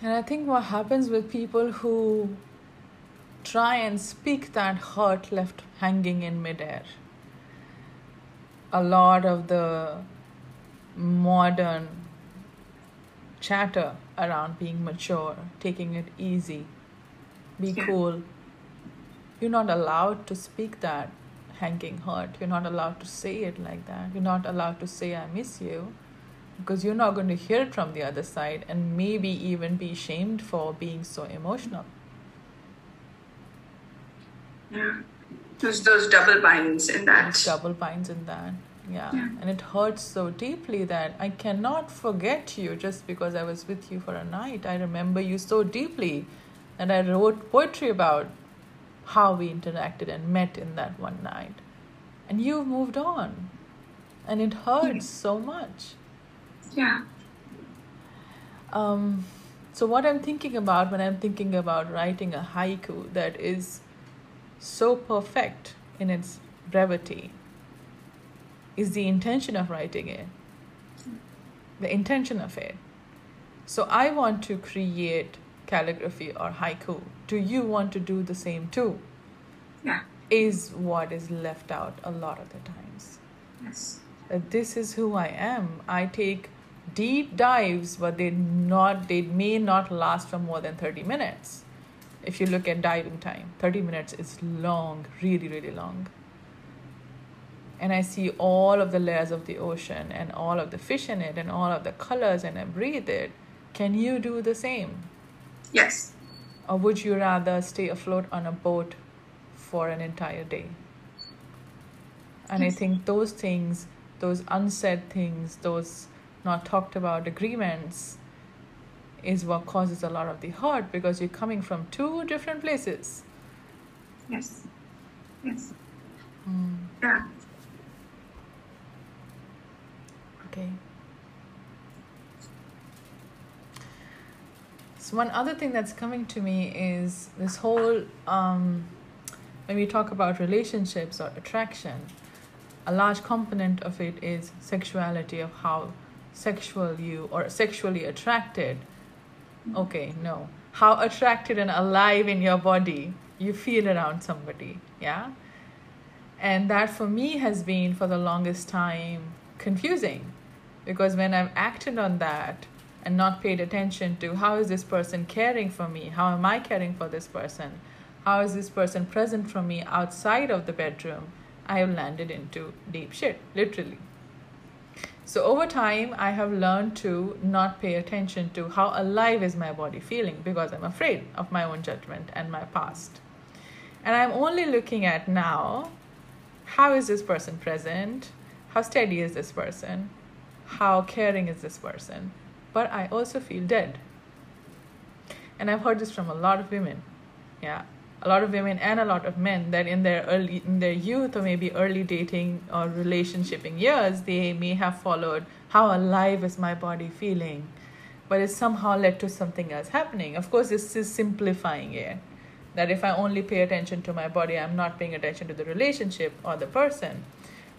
And I think what happens with people who try and speak that hurt left hanging in midair, a lot of the modern chatter around being mature, taking it easy, be Yeah. cool. You're not allowed to speak that hanging hurt. You're not allowed to say it like that. You're not allowed to say, I miss you because you're not going to hear it from the other side and maybe even be shamed for being so emotional. yeah there's those double binds in that There's double binds in that. Yeah. Yeah. And it hurts so deeply that I cannot forget you just because I was with you for a night. I remember you so deeply and I wrote poetry about how we interacted and met in that one night. And you've moved on. And it hurts so much. yeah Um, so what I'm thinking about when I'm thinking about writing a haiku that is so perfect in its brevity is the intention of writing it. The intention of it. So I want to create calligraphy or haiku. Do you want to do the same too? yeah Is what is left out a lot of the times yes uh, this is who I am. I take deep dives, but they not they may not last for more than 30 minutes. If you look at diving time, 30 minutes is long, really, really long. And I see all of the layers of the ocean and all of the fish in it and all of the colors and I breathe it. Can you do the same? yes Or would you rather stay afloat on a boat for an entire day? And I think those things, those unsaid things, those not talked about agreements, is what causes a lot of the hurt because you're coming from two different places. yes yes Mm, yeah okay. So one other thing that's coming to me is this whole um, when we talk about relationships or attraction, a large component of it is sexuality of how sexual you or sexually attracted. Okay, no. How attracted and alive in your body you feel around somebody, yeah? And that for me has been for the longest time confusing because when I've acted on that and not paid attention to how is this person caring for me, how am I caring for this person, how is this person present for me outside of the bedroom, I have landed into deep shit, literally. So over time, I have learned to not pay attention to how alive is my body feeling because I'm afraid of my own judgment and my past. And I'm only looking at now how is this person present? How steady is this person? How caring is this person? But I also feel dead. And I've heard this from a lot of women. Yeah. A lot of women and a lot of men that in their early in their youth or maybe early dating or relationshiping years, they may have followed how alive is my body feeling. But it somehow led to something else happening. Of course, this is simplifying it that if I only pay attention to my body, I'm not paying attention to the relationship or the person.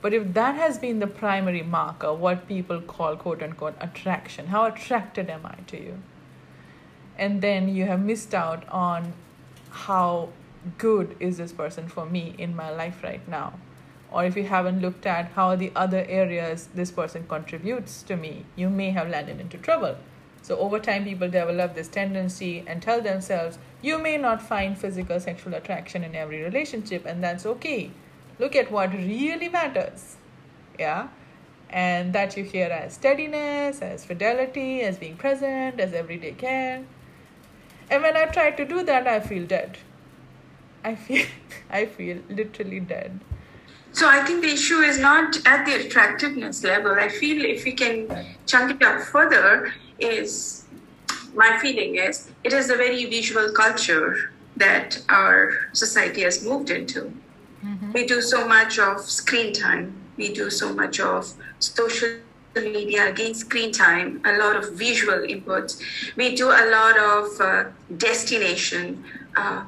But if that has been the primary marker, what people call quote unquote attraction, how attracted am I to you? And then you have missed out on how good is this person for me in my life right now? Or if you haven't looked at how the other areas this person contributes to me you may have landed into trouble. So over time people develop this tendency and tell themselves you may not find physical sexual attraction in every relationship and that's okay. Look at what really matters. Yeah? And that you hear as steadiness as fidelity as being present as everyday care and when i try to do that i feel dead i feel [laughs] i feel literally dead so I think the issue is not at the attractiveness level. I feel if we can chunk it up further, is my feeling is it is a very visual culture that our society has moved into. Mm-hmm. We do so much of screen time. We do so much of social media again screen time a lot of visual inputs we do a lot of uh, destination uh,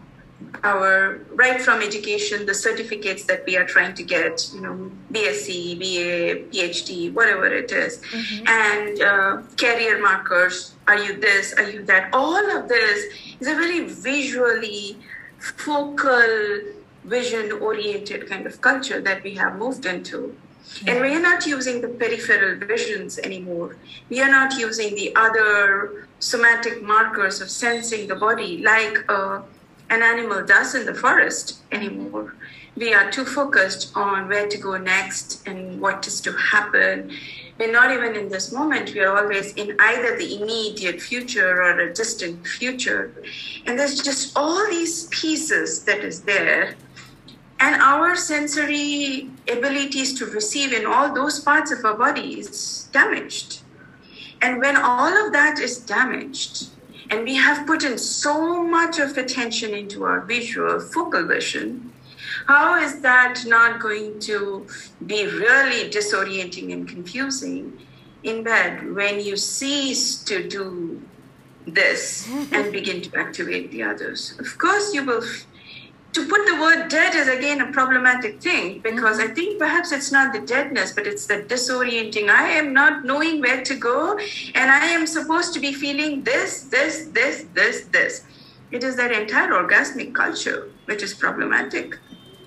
our right from education, the certificates that we are trying to get, you know, BSc, BA, PhD, whatever it is, mm-hmm. and uh, career markers. Are you this? Are you that? All of this is a very visually focal, vision oriented kind of culture that we have moved into. And we are not using the peripheral visions anymore. We are not using the other somatic markers of sensing the body like a an animal does in the forest anymore. We are too focused on where to go next and what is to happen. We're not even in this moment. We are always in either the immediate future or a distant future. And there's just all these pieces that is there. And our sensory abilities to receive in all those parts of our body is damaged. And when all of that is damaged, and we have put in so much of attention into our visual focal vision. How is that not going to be really disorienting and confusing in bed when you cease to do this and begin to activate the others? Of course, you will to put the word dead is again a problematic thing because I think perhaps it's not the deadness, but it's the disorienting. I am not knowing where to go, and I am supposed to be feeling this, this, this, this, this. It is that entire orgasmic culture which is problematic.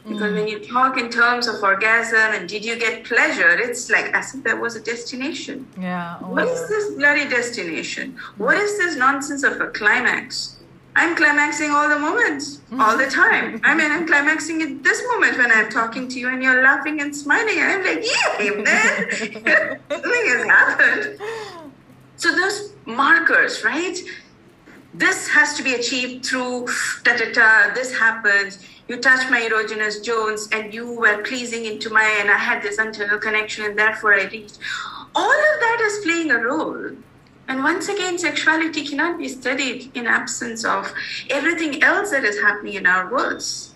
Because mm. when you talk in terms of orgasm and did you get pleasure, it's like as if there was a destination. Yeah. What is this bloody destination? What is this nonsense of a climax? I'm climaxing all the moments, all the time. I mean, I'm climaxing at this moment when I'm talking to you and you're laughing and smiling. I'm like, yeah, man, [laughs] something has happened. So those markers, right? This has to be achieved through da da da. This happens. You touch my erogenous zones, and you were pleasing into my, and I had this internal connection, and therefore I reached. All of that is playing a role and once again, sexuality cannot be studied in absence of everything else that is happening in our worlds.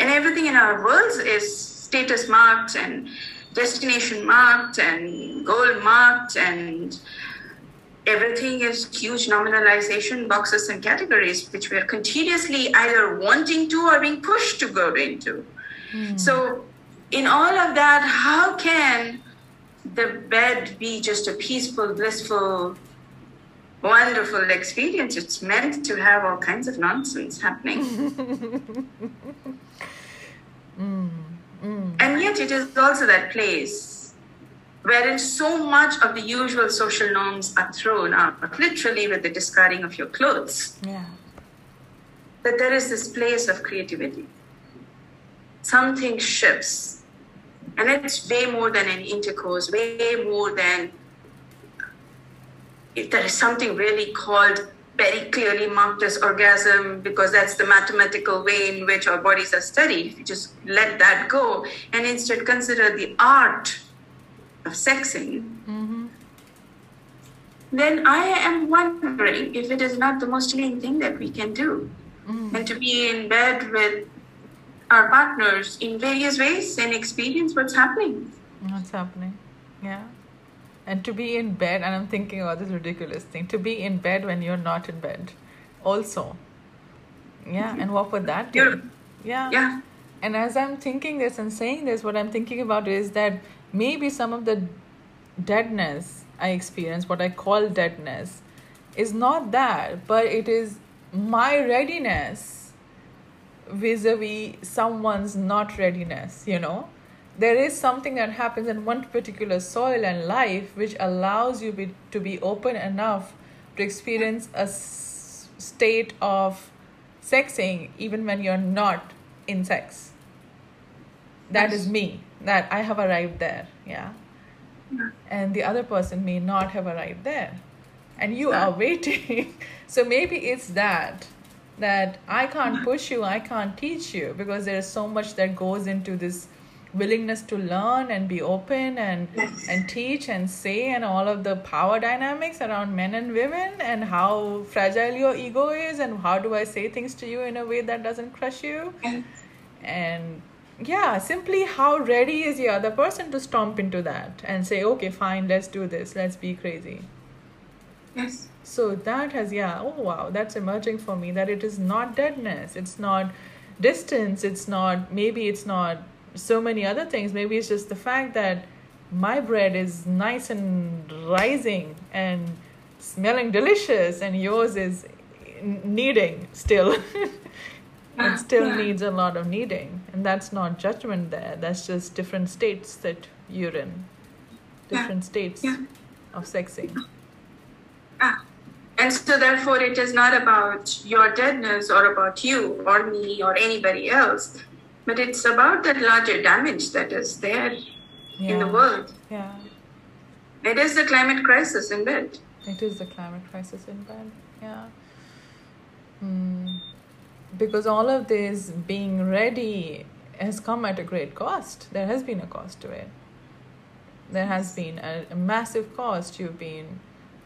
And everything in our worlds is status marked and destination marked and goal marked and everything is huge nominalization boxes and categories which we are continuously either wanting to or being pushed to go into. Mm. So in all of that, how can the bed be just a peaceful, blissful wonderful experience. It's meant to have all kinds of nonsense happening. [laughs] mm, mm. And yet, it is also that place wherein so much of the usual social norms are thrown out, literally with the discarding of your clothes. Yeah. That there is this place of creativity. Something shifts. And it's way more than an intercourse, way more than there is something really called very clearly marked as orgasm because that's the mathematical way in which our bodies are studied. If you just let that go and instead consider the art of sexing, mm-hmm. then I am wondering if it is not the most healing thing that we can do. Mm-hmm. And to be in bed with our partners in various ways and experience what's happening. What's happening? Yeah and to be in bed and i'm thinking about this ridiculous thing. To be in bed when you're not in bed also. Yeah and what would that do? Yeah. Yeah. And as i'm thinking this and saying this what i'm thinking about is that maybe some of the deadness i experience what i call deadness is not that but it is my readiness vis-a-vis someone's not readiness you know there is something that happens in one particular soil and life which allows you be, to be open enough to experience a s- state of sexing even when you're not in sex. That is Yes. me. That i have arrived there. Yeah. Hmm. And the other person may not have arrived there. And you are waiting. [laughs] So maybe it's that that i can't push you i can't teach you because there's so much that goes into this willingness to learn and be open and Yes. and teach and say and all of the power dynamics around men and women and how fragile your ego is and how do i say things to you in a way that doesn't crush you and yeah simply how ready is the other person to stomp into that and say okay fine let's do this let's be crazy Yes. so that has yeah oh wow that's emerging for me that it is not deadness it's not distance it's not maybe it's not so many other things. Maybe it's just the fact that my bread is nice and rising and smelling delicious and yours is kneading still. [laughs] It still needs a lot of kneading. And that's not judgment there. That's just different states that you're in. Different states of sexing. Ah. And so, therefore, it is not about your deadness or about you or me or anybody else, but it's about that larger damage that is there in the world. yeah It is the climate crisis in bed. It is the climate crisis in bed. Yeah. Hmm. Because all of this being ready has come at a great cost. There has been a cost to it. There has been a, a massive cost. You've been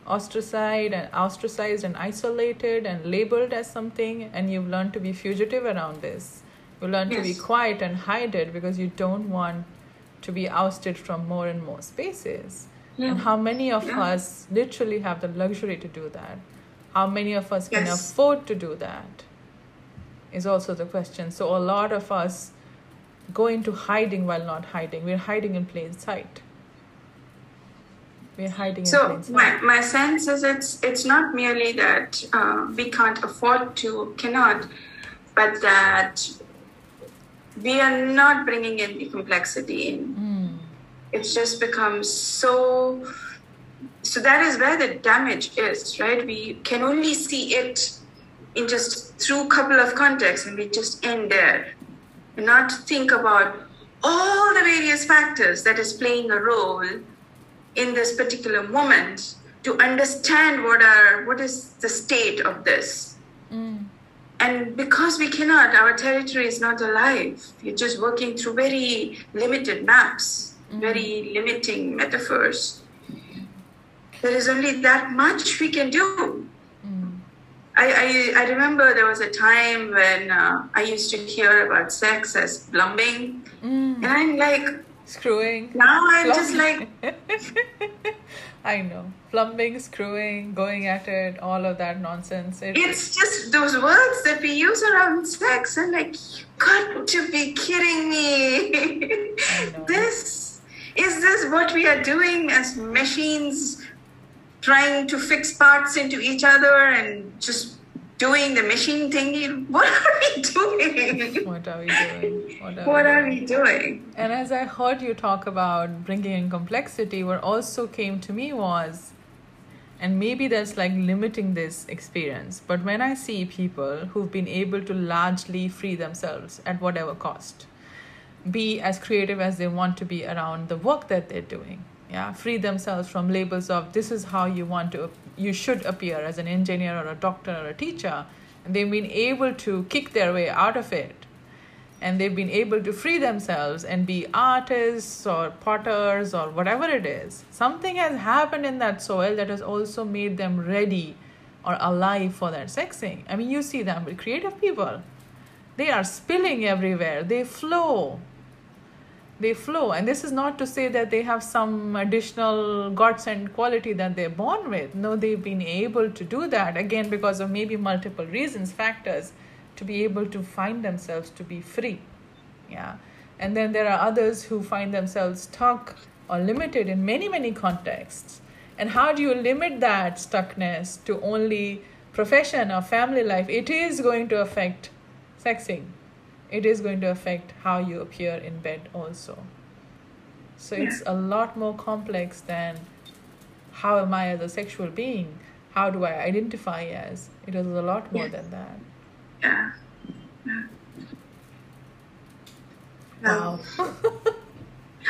ostracized and ostracized and isolated and labeled as something, and you've learned to be fugitive around this. You learn to be quiet and hide it because you don't want to be ousted from more and more spaces. And how many of Yeah. us literally have the luxury to do that? How many of us can afford to do that? Is also the question. So, a lot of us go into hiding while not hiding. We're hiding in plain sight. We're hiding in So plain sight. my, my sense is it's it's not merely that uh, we can't afford to cannot, but that we are not bringing in the complexity in. Mm. It's just become so. So that is where the damage is, right? We can only see it in just through a couple of contexts, and we just end there, and not think about all the various factors that is playing a role in this particular moment to understand what are what is the state of this. And because we cannot our territory is not alive we're just working through very limited maps very limiting metaphors there is only that much we can do Mm. I, I, I remember there was a time when uh, I used to hear about sex as plumbing, Mm. and I'm like, Screwing. now I'm just like, [laughs] I know. Plumbing, screwing, going at it, all of that nonsense. It, it's just those words that we use around sex and like you got to be kidding me this is this what we are doing as machines trying to fix parts into each other and just doing the machine thingy [laughs] what are we doing what are we doing? What are, what we are doing? we doing And as I heard you talk about bringing in complexity, what also came to me was, and maybe that's like limiting this experience, but when I see people who've been able to largely free themselves at whatever cost, be as creative as they want to be around the work that they're doing, yeah, free themselves from labels of this is how you want to, you should appear as an engineer or a doctor or a teacher, and they've been able to kick their way out of it and they've been able to free themselves and be artists or potters or whatever it is. Something has happened in that soil that has also made them ready or alive for that sexing. I mean, you see them with creative people. They are spilling everywhere, they flow. They flow. And this is not to say that they have some additional godsend quality that they're born with. No, they've been able to do that again because of maybe multiple reasons, factors to be able to find themselves to be free. Yeah. And then there are others who find themselves stuck or limited in many many contexts. And how do you limit that stuckness to only profession or family life? It is going to affect sexing it is going to affect how you appear in bed also. So it's a lot more complex than how am I as a sexual being? How do I identify as? It is a lot more than that. Yeah. yeah. Wow. [laughs]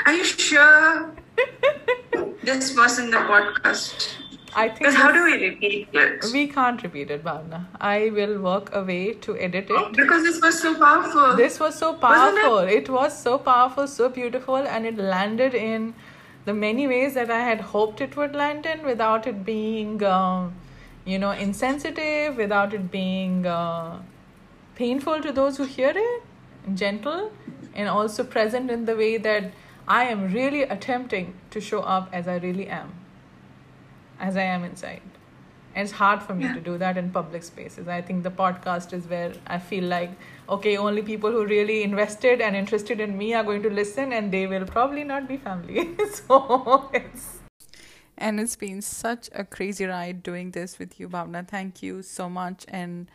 Are you sure [laughs] this wasn't the podcast? I think Because how do we repeat it? we can't repeat it, Bhavana. I will work away to edit it. Because this was so powerful. This was so Wasn't it? powerful. It was so powerful, so beautiful, and it landed in the many ways that I had hoped it would land in without it being, um, you know, insensitive, without it being uh, painful to those who hear it, gentle, and also present in the way that I am really attempting to show up as I really am, as I am inside. And it's hard for me Yeah. to do that in public spaces. I think the podcast is where I feel like, okay, only people who really invested and interested in me are going to listen, and they will probably not be family. [laughs] so it's. And it's been such a crazy ride doing this with you, Bhavana. Thank you so much. And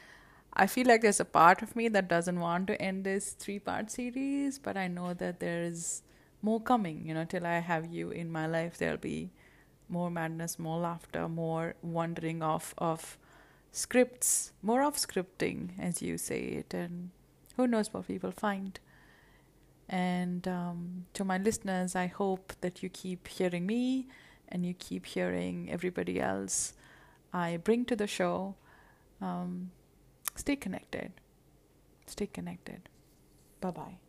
I feel like there's a part of me that doesn't want to end this three part series, but I know that there is more coming. You know, till I have you in my life, there'll be more madness, more laughter, more wondering of of scripts, more of scripting, as you say it, and who knows what we will find. And um, to my listeners, I hope that you keep hearing me and you keep hearing everybody else I bring to the show. Um, stay connected. Stay connected. Bye bye.